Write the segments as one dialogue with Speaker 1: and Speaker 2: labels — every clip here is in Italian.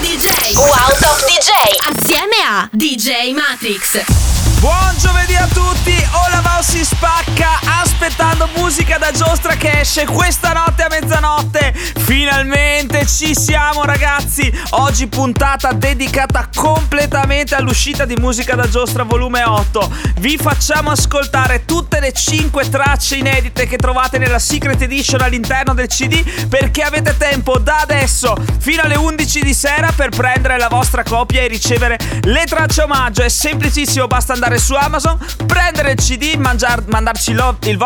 Speaker 1: DJ. Wow Top DJ. Assieme a DJ Matrix.
Speaker 2: Buon giovedì a tutti, Olavao si spacca aspettando musica da giostra che esce questa notte a mezzanotte. Finalmente ci siamo ragazzi, oggi puntata dedicata completamente all'uscita di musica da giostra volume 8. Vi facciamo ascoltare tutte le 5 tracce inedite che trovate nella Secret Edition all'interno del CD perché avete tempo da adesso fino alle 11 di sera per prendere la vostra copia e ricevere le tracce omaggio. È semplicissimo, basta andare su Amazon, prendere il CD, mangiar, mandarci, lo, il vostro,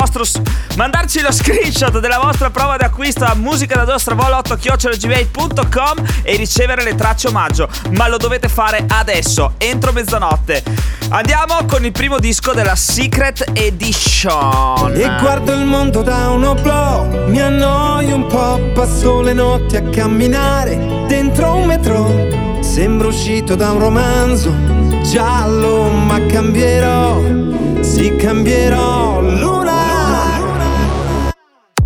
Speaker 2: mandarci lo screenshot della vostra prova d'acquisto a musica da vostra volotto chiocciolagmail.com e ricevere le tracce omaggio. Ma lo dovete fare adesso, entro mezzanotte. Andiamo con il primo disco della Secret Edition.
Speaker 3: E guardo il mondo da un oblò, mi annoio un po', passo le notti a camminare dentro un metro. Sembro uscito da un romanzo giallo, ma cambierò, sì cambierò luna.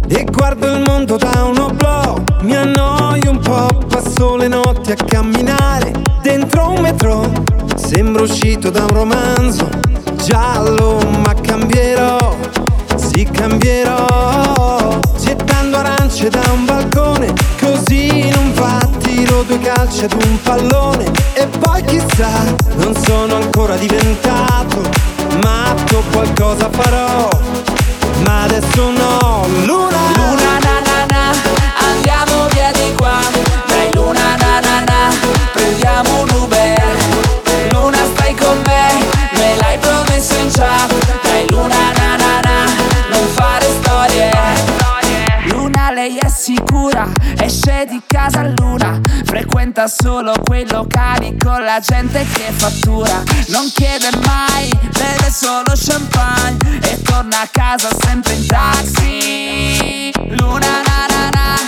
Speaker 3: E guardo il mondo da un oblò, mi annoio un po', passo le notti a camminare dentro un metro. Sembro uscito da un romanzo giallo, ma cambierò, sì cambierò. Gettando arance da un balcone, così non va tiro due calci ad un pallone e poi chissà, non sono ancora diventato matto, qualcosa farò, ma adesso no, luna,
Speaker 4: luna na na na, andiamo via di qua, dai luna na na na, prendiamo un Uber, luna stai con me, me l'hai promesso in chat, dai luna na na na, non fare storie, luna lei è sicura, esce di casa luna frequenta solo quei locali con la gente che fattura. Non chiede mai, beve solo champagne e torna a casa sempre in taxi. Luna na na na,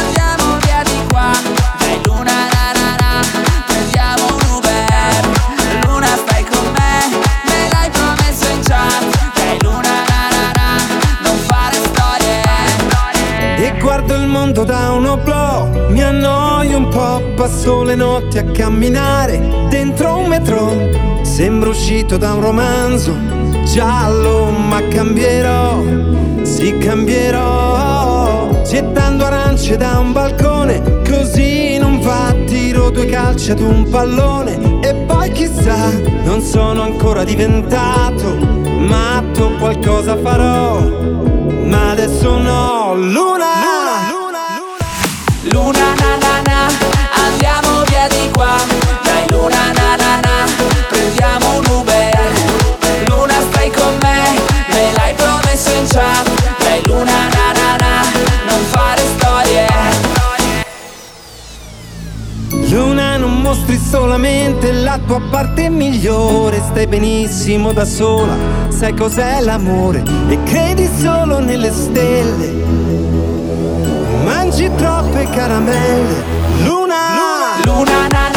Speaker 4: andiamo via di qua. Dai Luna na na na, prendiamo un Uber. Luna stai con me, me l'hai promesso in chat. Dai Luna na na na, non fare storie.
Speaker 3: E guardo il mondo da un oblò, mi annoio un po' passo le notti a camminare dentro un metro. Sembro uscito da un romanzo giallo, ma cambierò, sì cambierò. Gettando arance da un balcone, così non va, tiro due calci ad un pallone. E poi chissà, non sono ancora diventato matto, qualcosa farò. Ma adesso no, luna, luna, luna,
Speaker 4: luna, luna na na na
Speaker 3: tua parte migliore Stai benissimo da sola Sai cos'è l'amore E credi solo nelle stelle. Mangi troppe caramelle Luna
Speaker 4: Luna na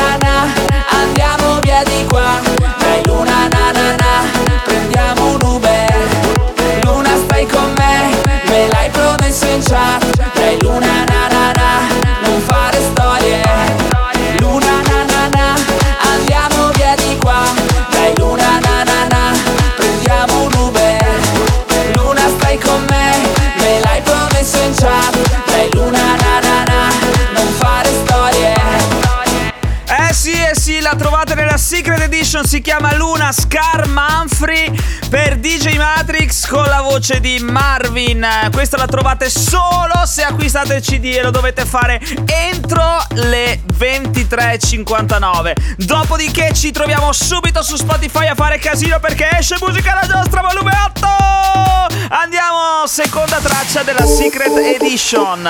Speaker 2: si chiama Luna Scar Manfrey per DJ Matrix con la voce di Marvin. Questa la trovate solo se acquistate il CD e lo dovete fare entro le 23.59. Dopodiché ci troviamo subito su Spotify a fare casino perché esce musica la nostra volume 8. Andiamo, seconda traccia della Secret Edition.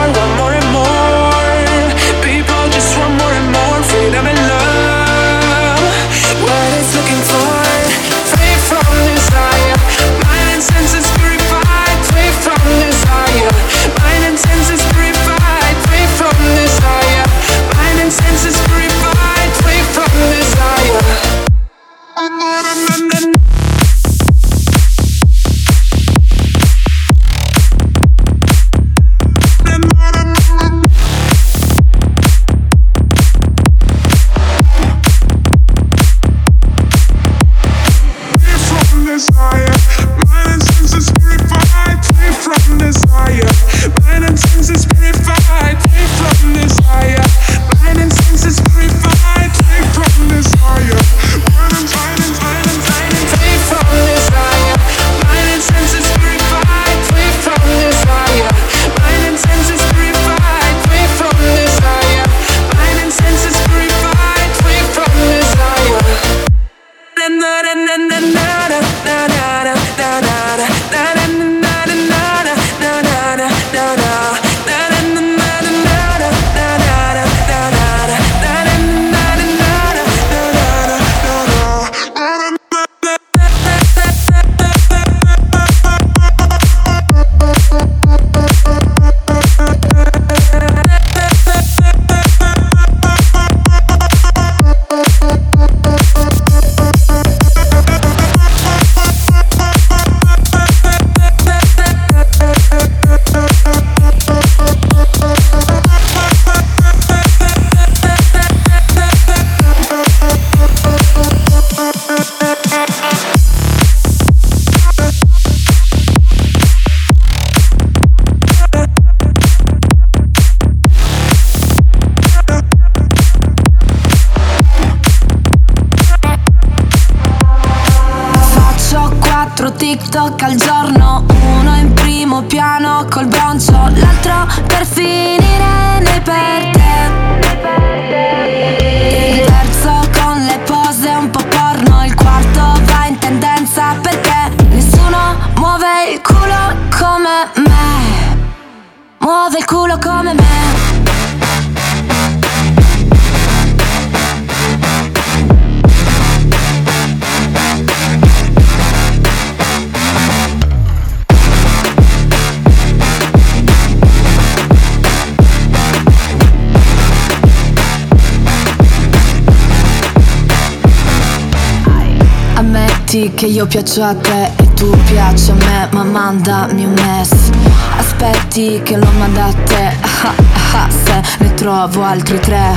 Speaker 5: Ammetti che io piaccio a te e tu piaci a me, ma mandami un mess. Aspetti che lo manda a te, ah, ah, se ne trovo altri tre.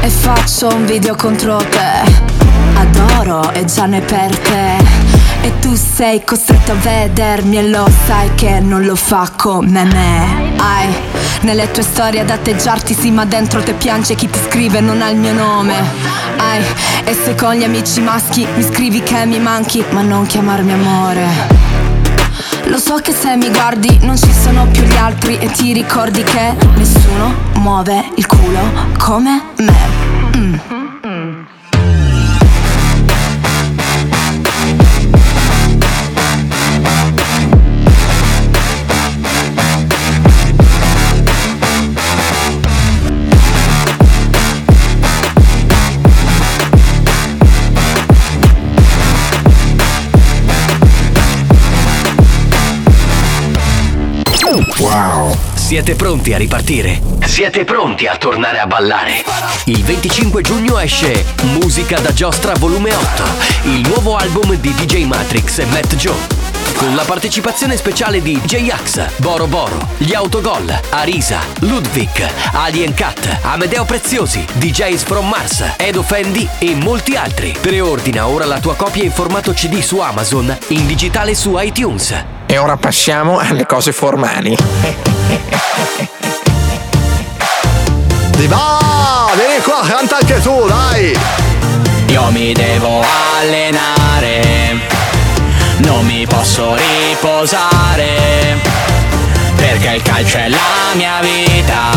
Speaker 5: E faccio un video contro te. Adoro e già ne per te. E tu sei costretto a vedermi e lo sai che non lo fa come me. Hai nelle tue storie ad atteggiarti sì, ma dentro te piange chi ti scrive non ha il mio nome. Hai e se con gli amici maschi mi scrivi che mi manchi, ma non chiamarmi amore. Lo so che se mi guardi non ci sono più gli altri e ti ricordi che nessuno muove il culo come me. Mm.
Speaker 6: Siete pronti a ripartire? Siete pronti a tornare a ballare? Il 25 giugno esce Musica da giostra volume 8, il nuovo album di DJ Matrix e Matt Joe. Con la partecipazione speciale di J-Ax, Boro Boro, Gli Autogol, Arisa, Ludwig, Alien Cat, Amedeo Preziosi, DJs from Mars, Edo Fendi e molti altri. Preordina ora la tua copia in formato CD su Amazon, in digitale su iTunes.
Speaker 7: E ora passiamo alle cose formali.
Speaker 8: Di va, vieni qua, canta anche tu, dai!
Speaker 9: Io mi devo allenare, non mi posso riposare, perché il calcio è la mia vita,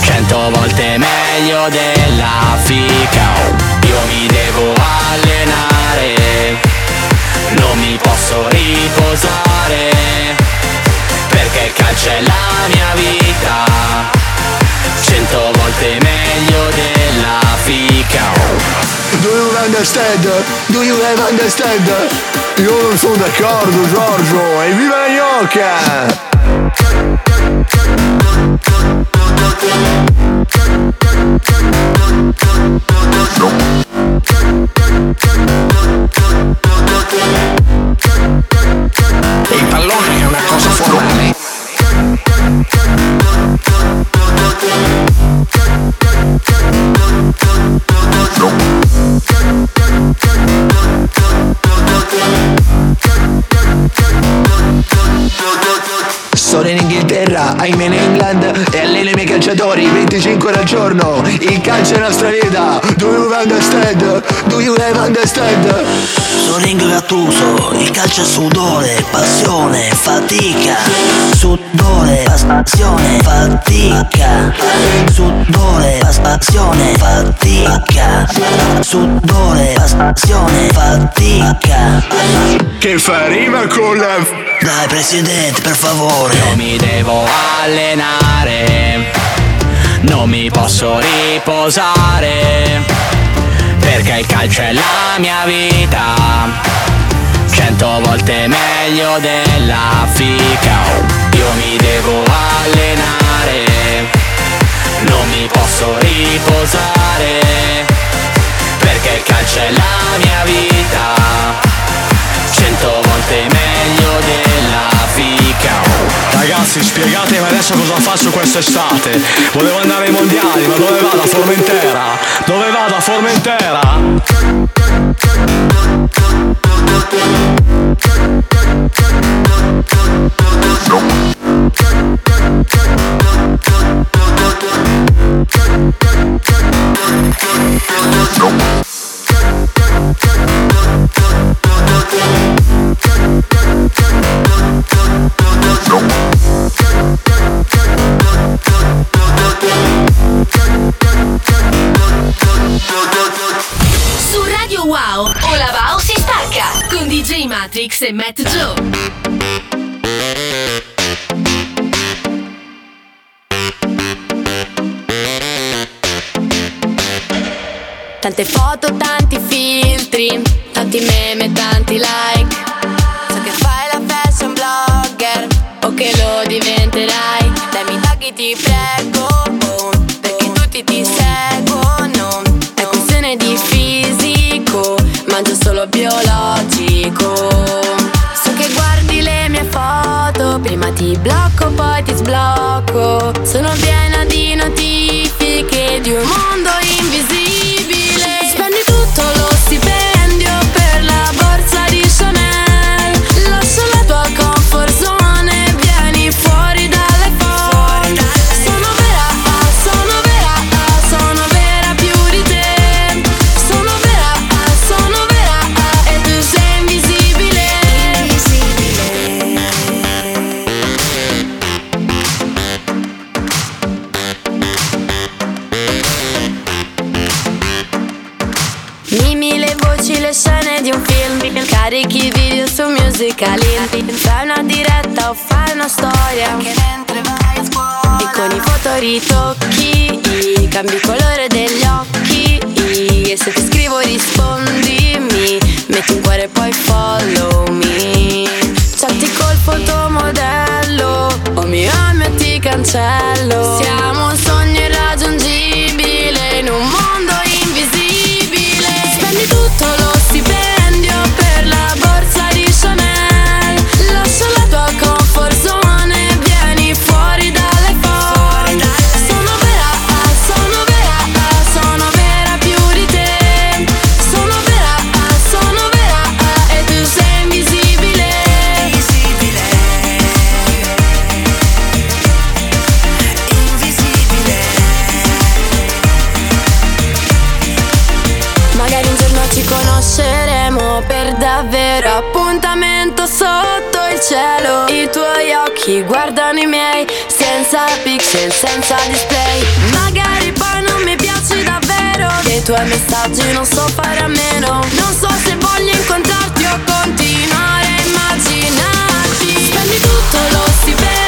Speaker 9: cento volte meglio della fica. Io mi devo allenare, non mi posso riposare, perché calcio è la mia vita cento volte meglio della fica
Speaker 8: Do you understand? Do you understand? Io non sono d'accordo, Giorgio, e viva la gnocca!
Speaker 7: Il pallone è una cosa formale.
Speaker 8: I'm in England e alleno i miei calciatori 25 ore al giorno. Il calcio è la nostra vita. Do you understand? Do you understand?
Speaker 10: Sono ingrattuso, il calcio è sudore, passione, fatica. Sudore, passione, fatica. Sudore, passione, fatica. Sudore, passione, fatica.
Speaker 8: Che fa rima con la...
Speaker 10: Dai presidente, per favore.
Speaker 9: Io mi devo allenare, non mi posso riposare, perché il calcio è la mia vita, cento volte meglio della fica. Io mi devo allenare, non mi posso riposare, perché il calcio è la mia vita, cento volte meglio della fica.
Speaker 8: Ragazzi, spiegatemi adesso cosa faccio quest'estate. Volevo andare ai mondiali, ma dove vado? A Formentera? Dove vado? A Formentera?
Speaker 1: E Matt Joe.
Speaker 11: Tante foto, tanti filtri, tanti meme, tanti like. So che fai la fashion blogger o che lo diventerai. Dammi tagli ti prego, perché tutti ti seguono. È questione di fisico, mangio solo biologico. Prima ti blocco, poi ti sblocco. Sono piena di notifiche di un mondo Carichi video su Musicalin Fai una diretta o fai una storia. E con i foto ritocchi Cambi colore degli occhi. E se ti scrivo rispondimi Metti un cuore e poi follow me. Chatti col fotomodello O mi ami ti cancello. Siamo senza display. Magari poi non mi piaci davvero. Dei tuoi messaggi non so fare a meno. Non so se voglio incontrarti o continuare a immaginarti. Spendi tutto lo stipendio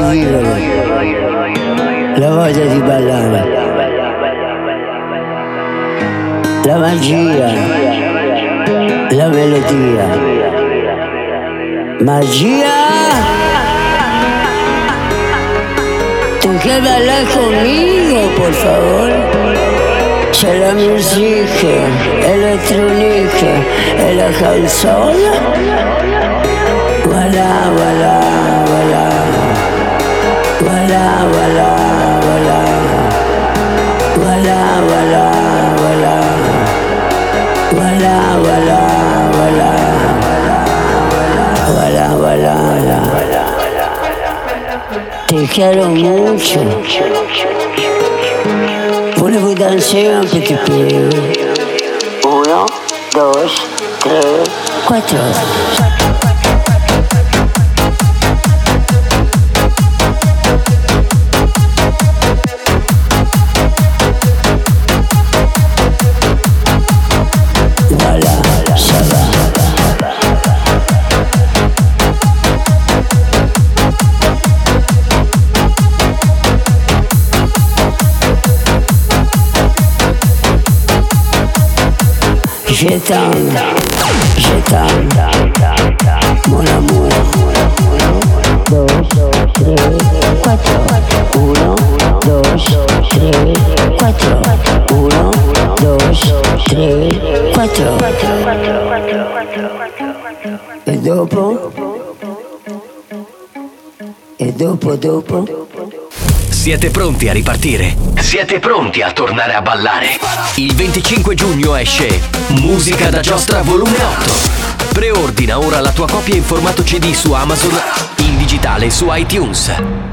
Speaker 11: di
Speaker 12: vivere. La voglia di ballare. La magia. La melodia. Magia! ¿Tú quieres bailar conmigo, por favor? C'est la musique électronique et la. Voilà, voilà, voilà. Te quiero mucho. Volevo danser un petit. Uno, dos, tres, cuatro. Je t'aime, mon amour. Dos, tres, cuatro. Uno, dos, tres, cuatro. Uno, dos, tres, quattro. E dopo? E dopo, dopo?
Speaker 6: Siete pronti a ripartire? Siete pronti a tornare a ballare? Il 25 giugno esce Musica da giostra volume 8. Preordina ora la tua copia in formato CD su Amazon, in digitale su iTunes.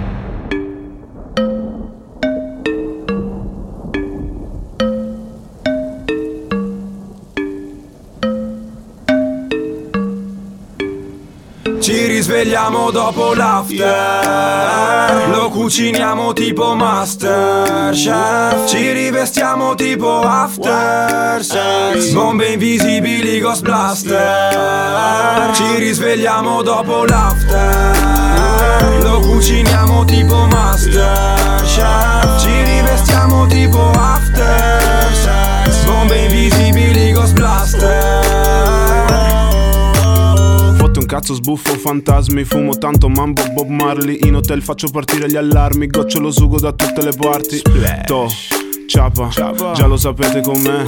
Speaker 13: Ci risvegliamo dopo l'after. Lo cuciniamo tipo Masterchef. Ci rivestiamo tipo After Sex. Bombe invisibili Ghost Blaster. Ci risvegliamo dopo l'after. Lo cuciniamo tipo Masterchef. Ci rivestiamo tipo After
Speaker 14: cazzo sbuffo fantasmi Fumo tanto mambo Bob Marley. In hotel faccio partire gli allarmi Goccio sugo da tutte le parti. To Ciapa, già lo sapete com'è.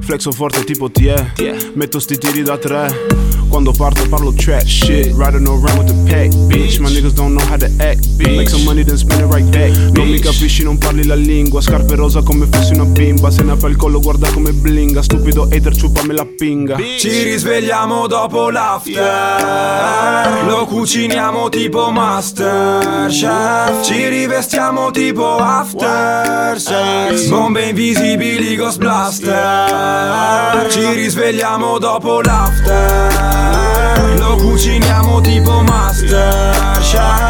Speaker 14: Flexo forte tipo tie Metto sti tiri da tre. Quando parto parlo trap shit. Riding around with the pack bitch. My niggas don't know how to act Make some money then spend it right back Non mi capisci non parli la lingua. Scarpe rosa come fossi una bimba. Se ne apre il collo guarda come blinga. Stupido hater ciupami la pinga.
Speaker 13: Ci risvegliamo dopo l'after. Lo cuciniamo tipo Masterchef. Ci rivestiamo tipo After Sex Bombe invisibili Ghost Blaster. Ci risvegliamo dopo l'after. Lo cuciniamo tipo Masterchef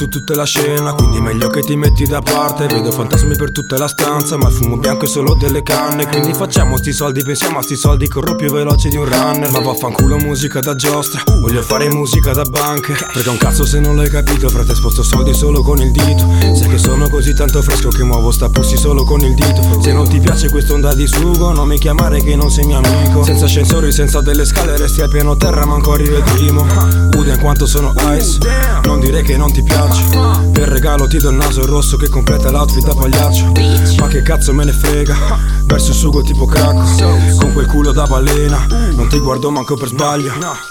Speaker 13: su tutta la scena Quindi meglio che ti metti da parte. Vedo fantasmi per tutta la stanza Ma il fumo bianco è solo delle canne. Quindi facciamo sti soldi Pensiamo a sti soldi Corro più veloce di un runner. Ma vaffanculo musica da giostra Voglio fare musica da banche Perché un cazzo se non l'hai capito Frate sposto soldi solo con il dito. Sai che sono così tanto fresco Che muovo sta pussi solo con il dito. Se non ti piace quest'onda di sugo Non mi chiamare che non sei mio amico. Senza ascensori, senza delle scale Resti al piano terra manco arriva il primo. Uda in quanto sono ice Non dire che non ti piace Per regalo ti do il naso rosso Che completa l'outfit da pagliaccio. Ma che cazzo me ne frega? Verso il sugo tipo crack. Con quel culo da balena. Non ti guardo manco per sbaglio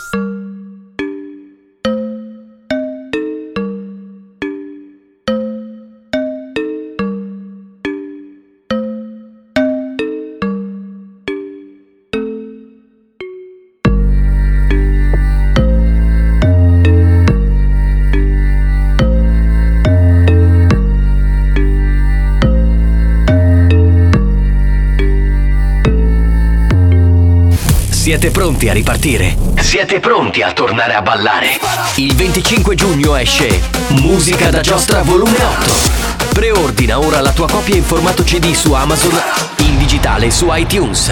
Speaker 6: Siete pronti a ripartire? Siete pronti a tornare a ballare? Il 25 giugno esce Musica da giostra volume 8. Preordina ora la tua copia in formato CD su Amazon, in digitale su iTunes.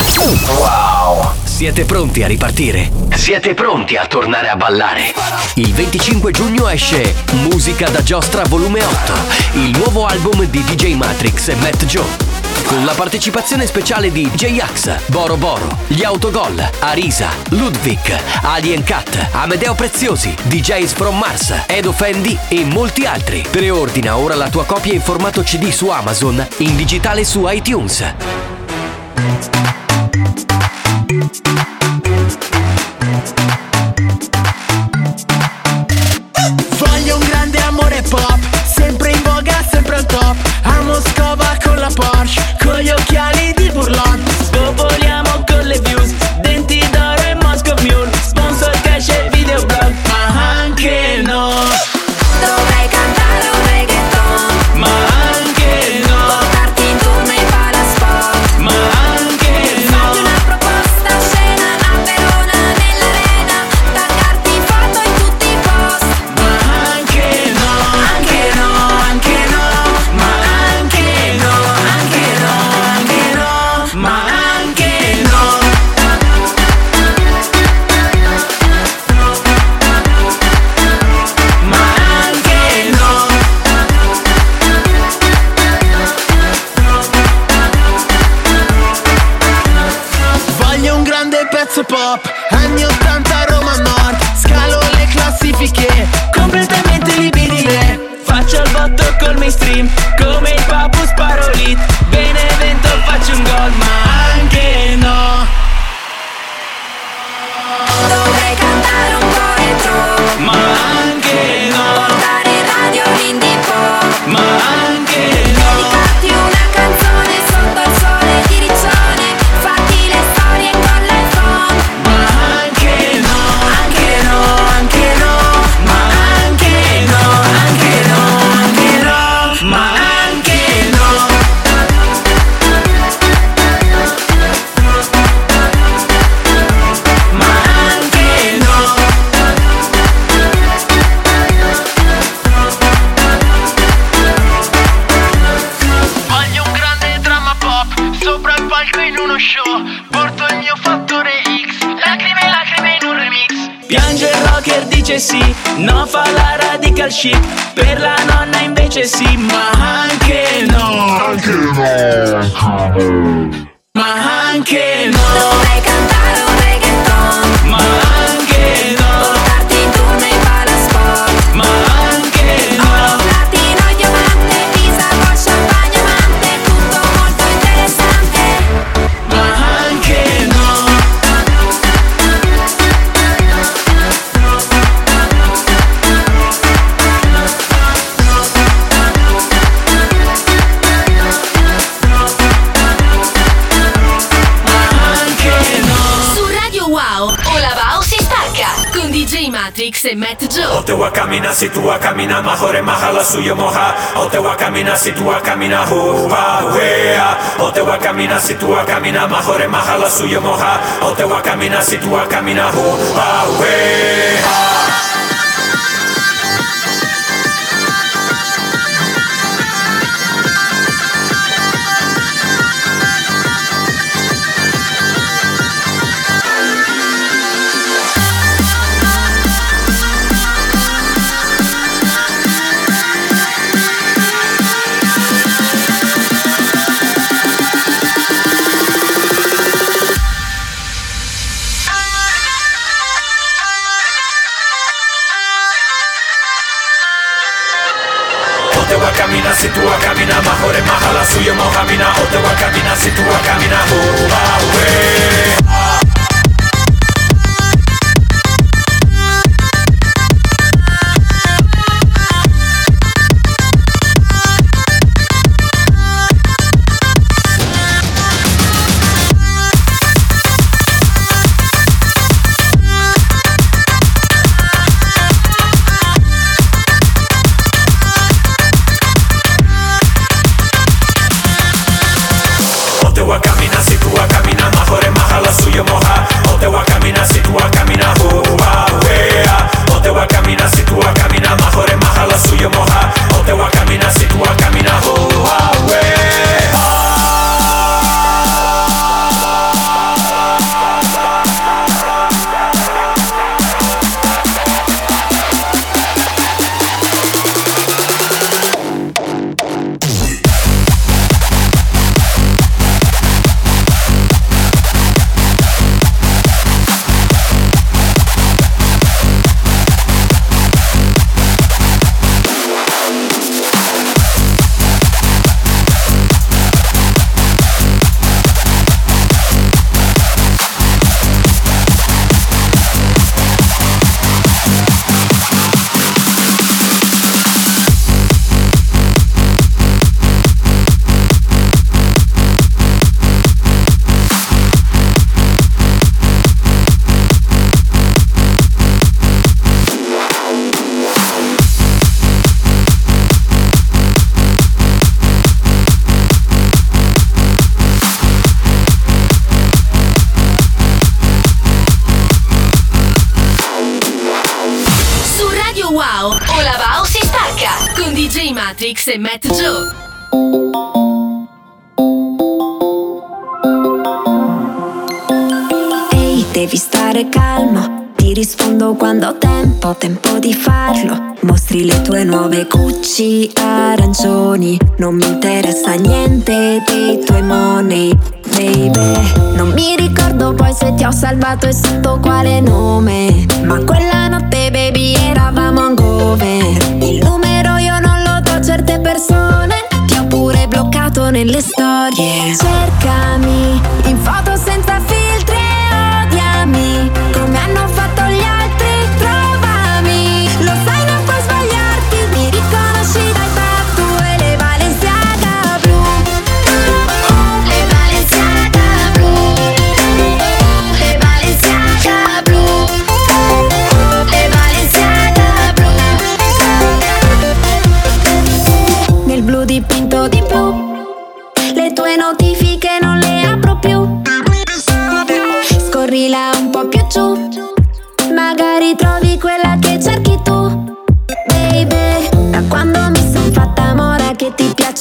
Speaker 6: Wow! Siete pronti a ripartire? Siete pronti a tornare a ballare? Il 25 giugno esce Musica da giostra volume 8, il nuovo album di DJ Matrix e Matt Joe con la partecipazione speciale di J-Ax, Boro Boro, Gli Autogol, Arisa, Ludwig, Alien Cat, Amedeo Preziosi, DJs from Mars, Edo Fendi e molti altri. Preordina ora la tua copia in formato CD su Amazon, in digitale su iTunes.
Speaker 15: Pezzo pop, anni 80 Roma Nord, scalo le classifiche, completamente libidine. Faccio il botto col mainstream, come sì No fa la radical chic Per la nonna invece sì Ma anche no. Anche no. Ma anche no
Speaker 1: Matrix e Matt Joe.
Speaker 16: O te a caminar si tú a caminar, mejor maja la suyo moja. O te voy a caminar si tú vas a caminar, juba, wea. O te a caminar si tú a caminar, mejor maja la suyo moja. O te voy a caminar si tú a caminar, juba, wea.
Speaker 1: Matrix e Matt Joe.
Speaker 17: Ehi, devi stare calmo. Ti rispondo quando ho tempo, tempo di farlo. Mostri le tue nuove Gucci arancioni. Non mi interessa niente dei tuoi money, baby. Non mi ricordo poi se ti ho salvato e sotto quale nome. Ma quella notte, baby, eravamo hangover. Nelle storie. Cercami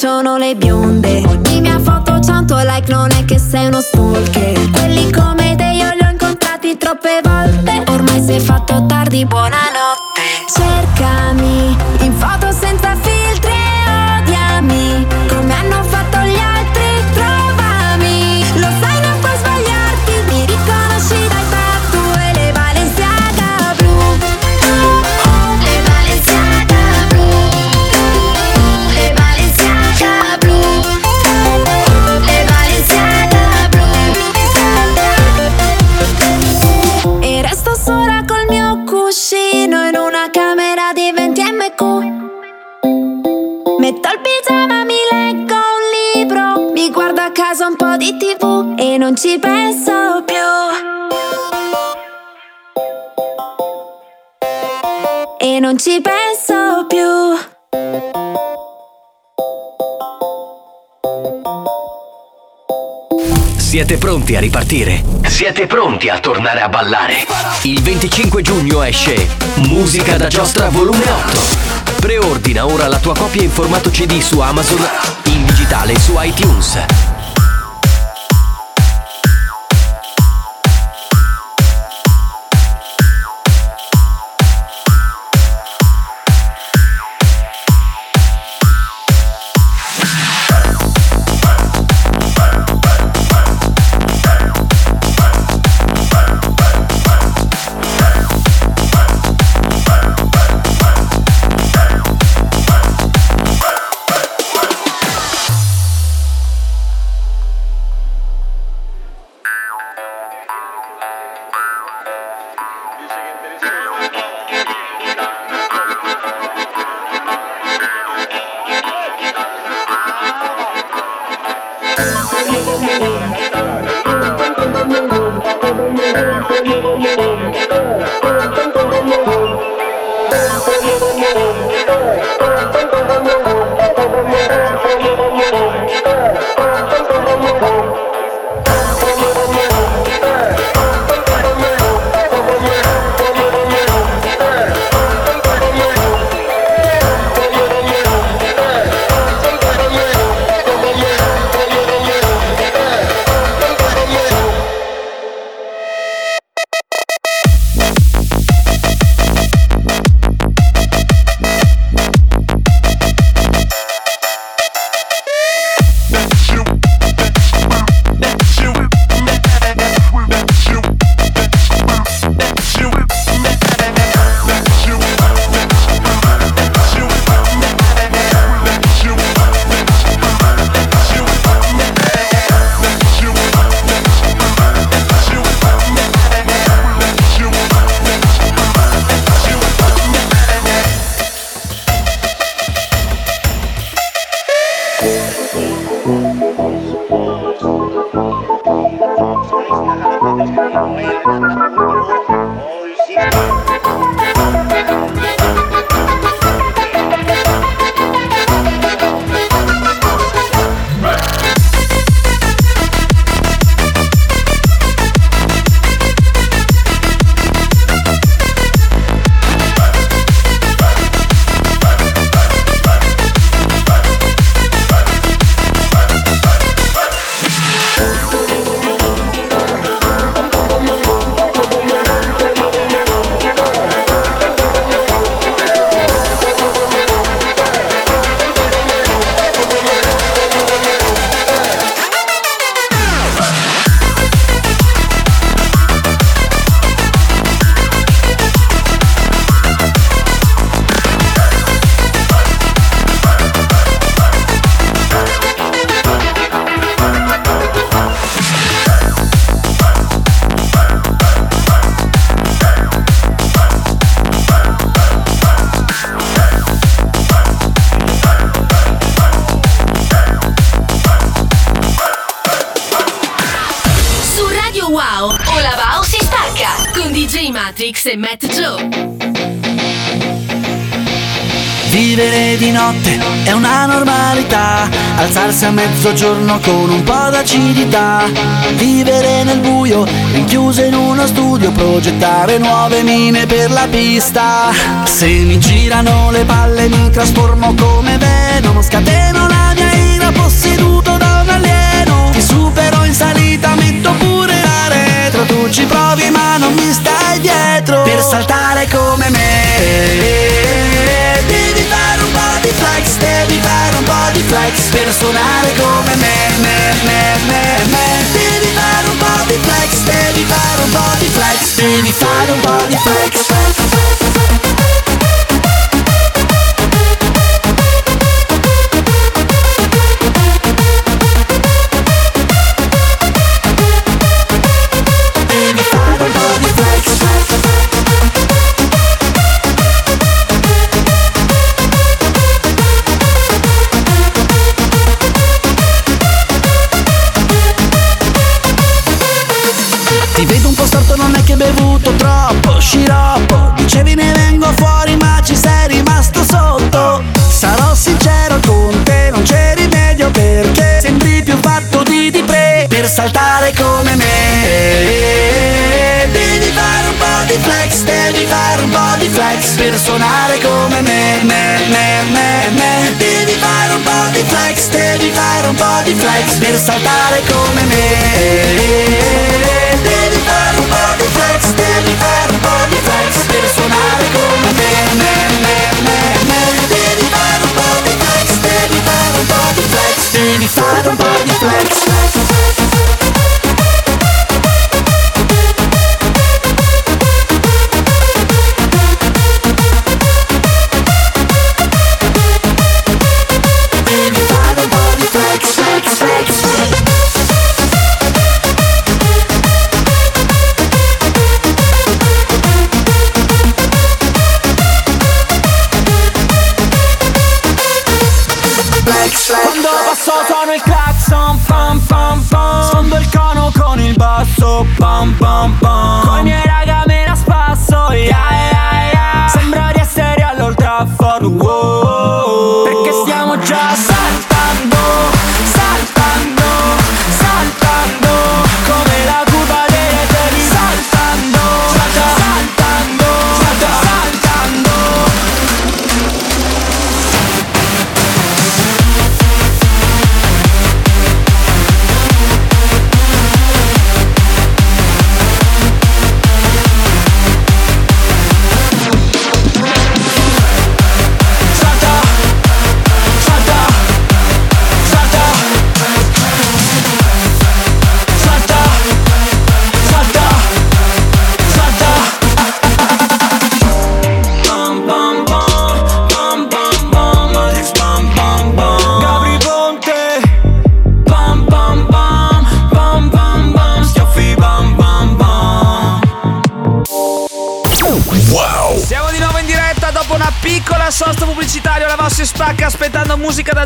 Speaker 17: piacciono le bionde. Ogni mia foto c'ha un tuo like, non è che sei uno stalker. Quelli come te io li ho incontrati troppe volte. Ormai sei fatto tardi, buonanotte. Cercami non ci penso più. E non ci penso più.
Speaker 6: Siete pronti a ripartire? Siete pronti a tornare a ballare? Il 25 giugno esce Musica da giostra volume 8. Preordina ora la tua copia in formato CD su Amazon, in digitale su iTunes.
Speaker 15: Vivere di notte è una normalità, alzarsi a mezzogiorno con un po' d'acidità, vivere nel buio, rinchiuso in uno studio, progettare nuove mine per la pista. Se mi girano le palle mi trasformo come Venom, scateno la mia ira posseduto da un alieno, ti supero in salita, metto pure la retro, tu ci provi ma non mi stai dietro, per saltare come me per suonare come me, me, me, me, me. Devi fare un po' di flex, devi fare un po' di flex, devi fare un po' di flex. Suonare come me, me, me, me, me. Devi fare un po' di flex, devi fare un po' di flex Per saltare come me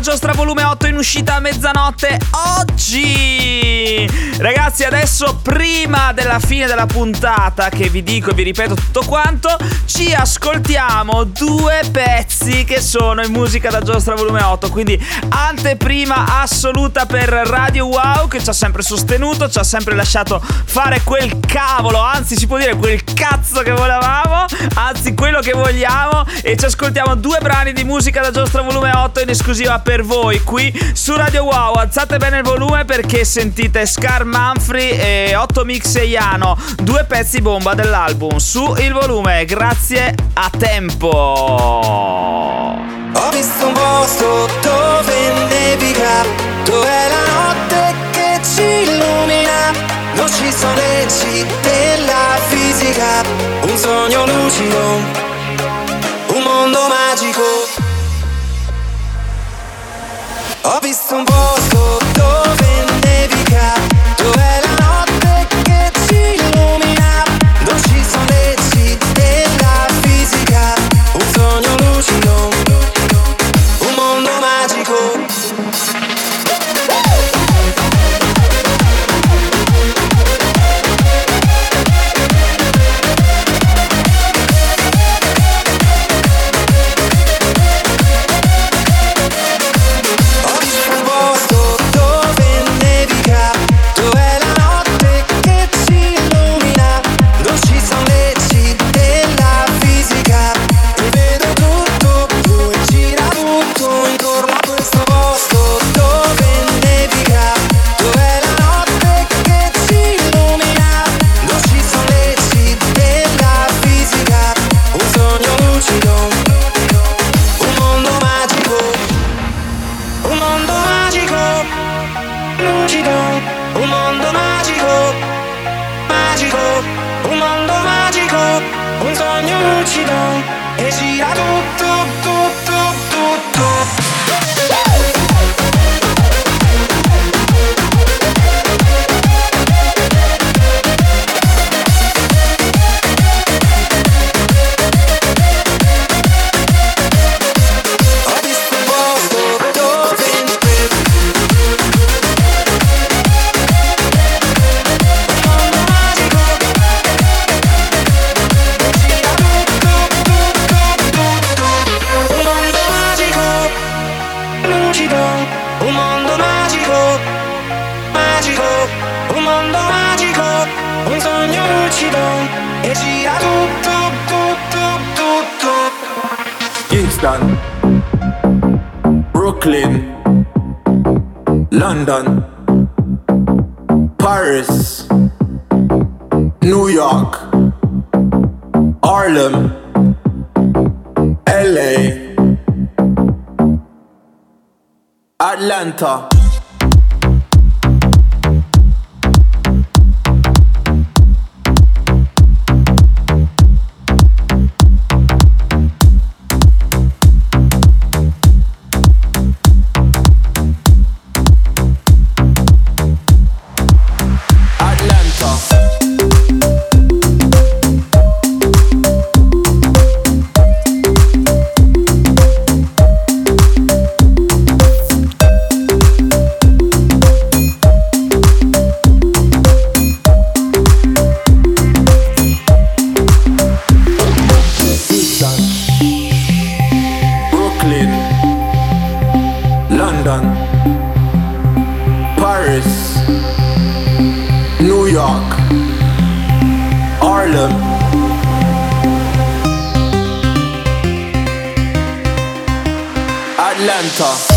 Speaker 4: giostra volume 8 in uscita a mezzanotte oggi. Ragazzi, adesso prima della fine della puntata, che vi dico e vi ripeto tutto quanto, ci ascoltiamo due pezzi che sono in musica da giostra volume 8. Quindi anteprima assoluta per Radio Wow che ci ha sempre sostenuto, ci ha sempre lasciato fare quel cavolo, anzi si può dire quel cazzo che volevamo, anzi quello che vogliamo e ci ascoltiamo due brani di musica da giostra volume 8 in esclusiva per voi qui su Radio Wow. Alzate bene il volume perché sentite Scar Manfrey e 8 Mix e Iano, due pezzi bomba dell'album su il volume. Grazie a tempo.
Speaker 3: Ho visto un posto dove nevica, dove la notte che ci illumina. Non ci sono leggi della fisica, un sogno lucido, un mondo magico. Ho visto un posto
Speaker 18: London, Paris, New York, Harlem, LA, Atlanta. Atlanta.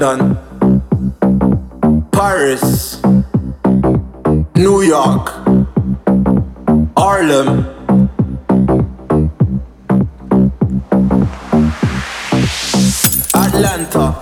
Speaker 18: London, Paris, New York, Harlem, Atlanta.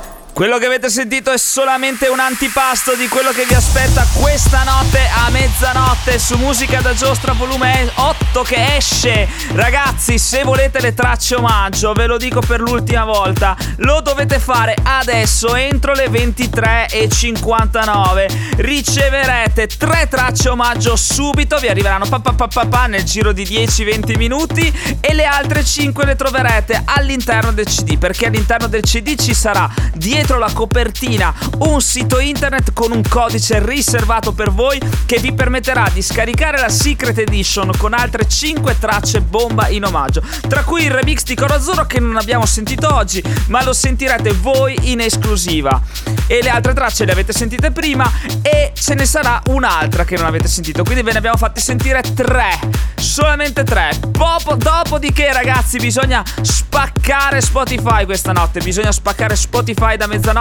Speaker 4: Che avete sentito è solamente un antipasto di quello che vi aspetta questa notte a mezzanotte su Musica da Giostra volume 8 che esce. Ragazzi, se volete le tracce omaggio, ve lo dico per l'ultima volta, lo dovete fare adesso entro le 23.59. Riceverete tre tracce omaggio subito, vi arriveranno pa, pa, pa, pa nel giro di 10-20 minuti e le altre 5 le troverete all'interno del CD perché all'interno del CD ci sarà dietro la copertina un sito internet con un codice riservato per voi che vi permetterà di scaricare la Secret Edition con altre 5 tracce bomba in omaggio, tra cui il remix di Corazzoro che non abbiamo sentito oggi, ma lo sentirete voi in esclusiva. E le altre tracce le avete sentite prima e ce ne sarà un'altra che non avete sentito, quindi ve ne abbiamo fatti sentire tre solamente tre. Popo, dopodiché, ragazzi, bisogna spaccare Spotify questa notte. Bisogna spaccare Spotify da mezzanotte.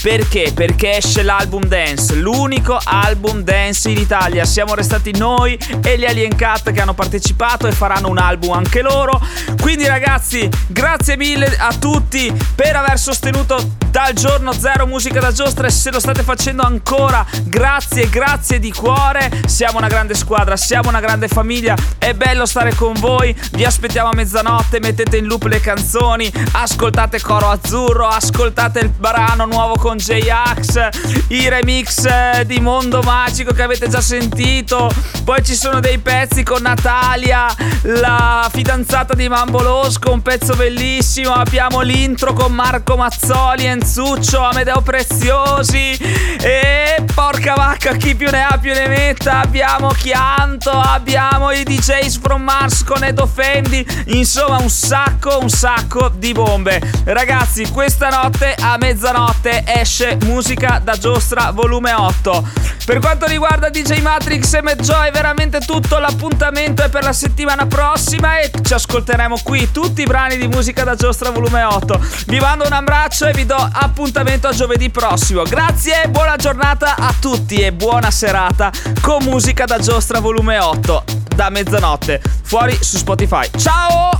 Speaker 4: Perché? Perché esce l'album Dance, l'unico album dance in Italia. Siamo restati noi e gli Alien Cat che hanno partecipato e faranno un album anche loro. Quindi, ragazzi, grazie mille a tutti per aver sostenuto dal giorno zero musica da giostra e se lo state facendo ancora grazie grazie di cuore siamo una grande squadra siamo una grande famiglia è bello stare con voi vi aspettiamo a mezzanotte mettete in loop le canzoni ascoltate Coro Azzurro ascoltate il brano nuovo con J-Ax i remix eh, di Mondo Magico che avete già sentito. Poi ci sono dei pezzi con Natalia la fidanzata di Mambo Losco un pezzo bellissimo. Abbiamo l'intro con Marco Mazzoli Enzuccio, Amedeo Preziosi. E porca vacca chi più ne ha più ne metta. Abbiamo Chianto, abbiamo i DJs from Mars con Edo Fendi. Insomma un sacco un sacco di bombe. Ragazzi questa notte a mezzanotte esce musica da giostra volume 8 per quanto riguarda DJ Matrix e Mad Joy veramente tutto l'appuntamento è per la settimana prossima e ci ascolteremo qui tutti i brani di musica da giostra volume 8 vi mando un abbraccio e vi do appuntamento a giovedì prossimo. Grazie, buona giornata a tutti e buona serata con musica da giostra volume 8 da mezzanotte fuori su Spotify. Ciao!